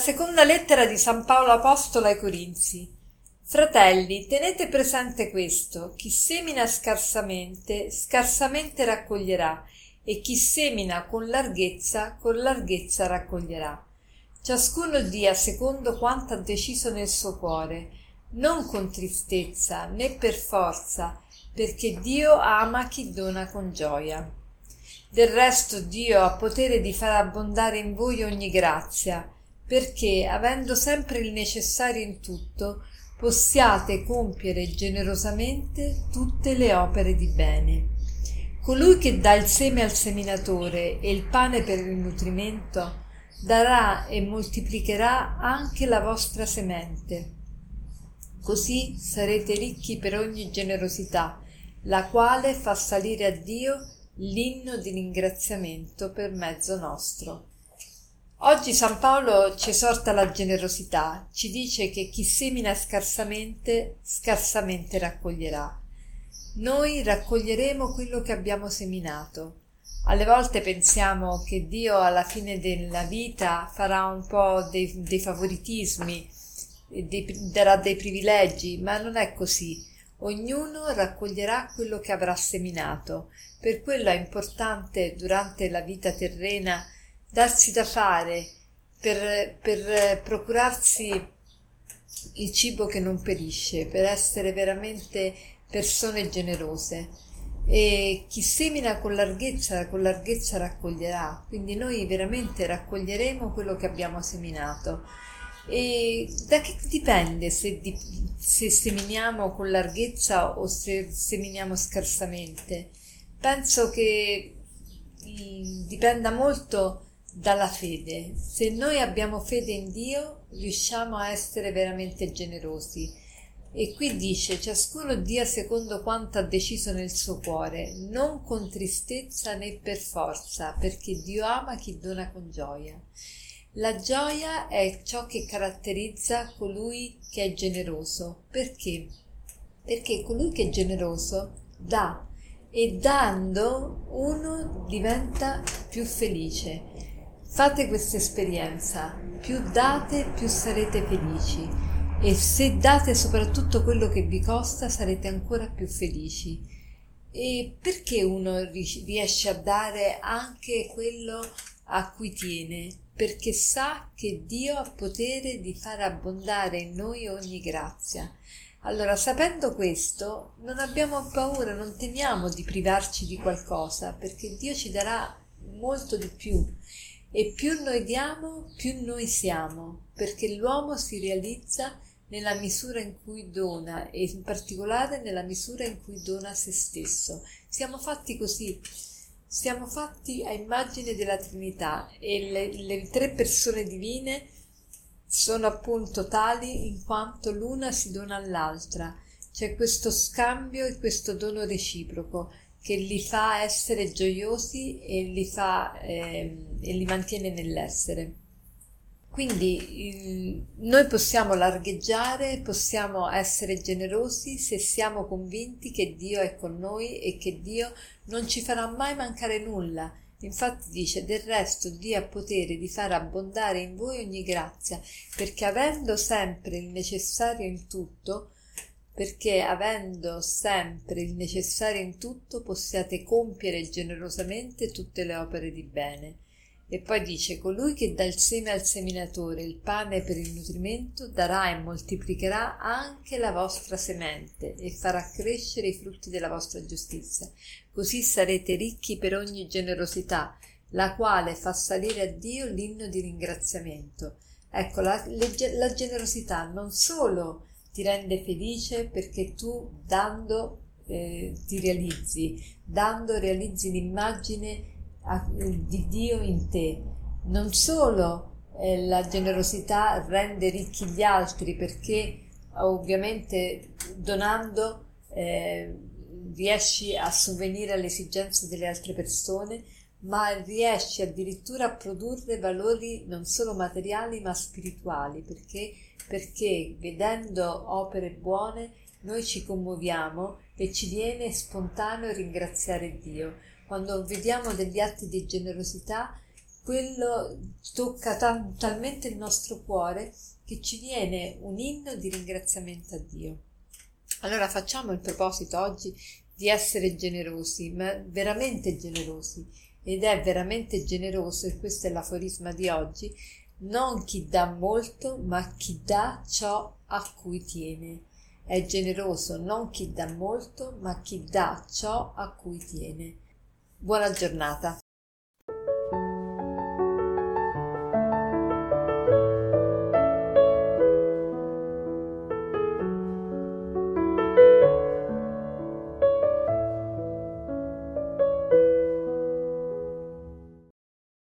Seconda lettera di San Paolo Apostolo ai Corinzi. Fratelli, tenete presente questo: chi semina scarsamente, scarsamente raccoglierà, e chi semina con larghezza, con larghezza raccoglierà. Ciascuno dia secondo quanto ha deciso nel suo cuore, non con tristezza né per forza, perché Dio ama chi dona con gioia. Del resto Dio ha potere di far abbondare in voi ogni grazia, perché, avendo sempre il necessario in tutto, possiate compiere generosamente tutte le opere di bene. Colui che dà il seme al seminatore e il pane per il nutrimento, darà e moltiplicherà anche la vostra semente. Così sarete ricchi per ogni generosità, la quale fa salire a Dio l'inno di ringraziamento per mezzo nostro. Oggi San Paolo ci esorta alla generosità, ci dice che chi semina scarsamente, scarsamente raccoglierà. Noi raccoglieremo quello che abbiamo seminato. Alle volte pensiamo che Dio alla fine della vita farà un po' dei, dei favoritismi, dei, darà dei privilegi, ma non è così. Ognuno raccoglierà quello che avrà seminato. Per quello è importante durante la vita terrena darsi da fare per, per procurarsi il cibo che non perisce, per essere veramente persone generose. E chi semina con larghezza, con larghezza raccoglierà. Quindi noi veramente raccoglieremo quello che abbiamo seminato. E da che dipende se, se seminiamo con larghezza o se seminiamo scarsamente? Penso che mm, dipenda molto dalla fede. Se noi abbiamo fede in Dio, riusciamo a essere veramente generosi. E qui dice: ciascuno dia secondo quanto ha deciso nel suo cuore, non con tristezza né per forza, perché Dio ama chi dona con gioia. La gioia è ciò che caratterizza colui che è generoso. Perché? Perché colui che è generoso dà e dando uno diventa più felice Fate questa esperienza, più date più sarete felici e se date soprattutto quello che vi costa sarete ancora più felici. E perché uno riesce a dare anche quello a cui tiene? Perché sa che Dio ha potere di far abbondare in noi ogni grazia. Allora, sapendo questo, non abbiamo paura, non temiamo di privarci di qualcosa, perché Dio ci darà molto di più e più noi diamo, più noi siamo, perché l'uomo si realizza nella misura in cui dona e in particolare nella misura in cui dona se stesso. Siamo fatti così, siamo fatti a immagine della Trinità e le, le tre persone divine sono appunto tali in quanto l'una si dona all'altra. C'è questo scambio e questo dono reciproco che li fa essere gioiosi e li, fa, eh, e li mantiene nell'essere. Quindi il, noi possiamo largheggiare, possiamo essere generosi se siamo convinti che Dio è con noi e che Dio non ci farà mai mancare nulla. Infatti dice del resto Dio ha potere di far abbondare in voi ogni grazia, perché avendo sempre il necessario in tutto, perché avendo sempre il necessario in tutto possiate compiere generosamente tutte le opere di bene. E poi dice colui che dà il seme al seminatore, il pane per il nutrimento, darà e moltiplicherà anche la vostra semente e farà crescere i frutti della vostra giustizia. Così sarete ricchi per ogni generosità, la quale fa salire a Dio l'inno di ringraziamento. Ecco, la, la generosità non solo ti rende felice perché tu dando eh, ti realizzi, dando realizzi l'immagine di Dio in te. Non solo eh, la generosità rende ricchi gli altri perché ovviamente donando eh, riesci a sovvenire alle esigenze delle altre persone, ma riesci addirittura a produrre valori non solo materiali ma spirituali perché perché vedendo opere buone noi ci commuoviamo e ci viene spontaneo ringraziare Dio. Quando vediamo degli atti di generosità, quello tocca tal- talmente il nostro cuore che ci viene un inno di ringraziamento a Dio. Allora facciamo il proposito oggi di essere generosi, ma veramente generosi. Ed è veramente generoso, e questo è l'aforisma di oggi, non chi dà molto, ma chi dà ciò a cui tiene. È generoso non chi dà molto, ma chi dà ciò a cui tiene. Buona giornata.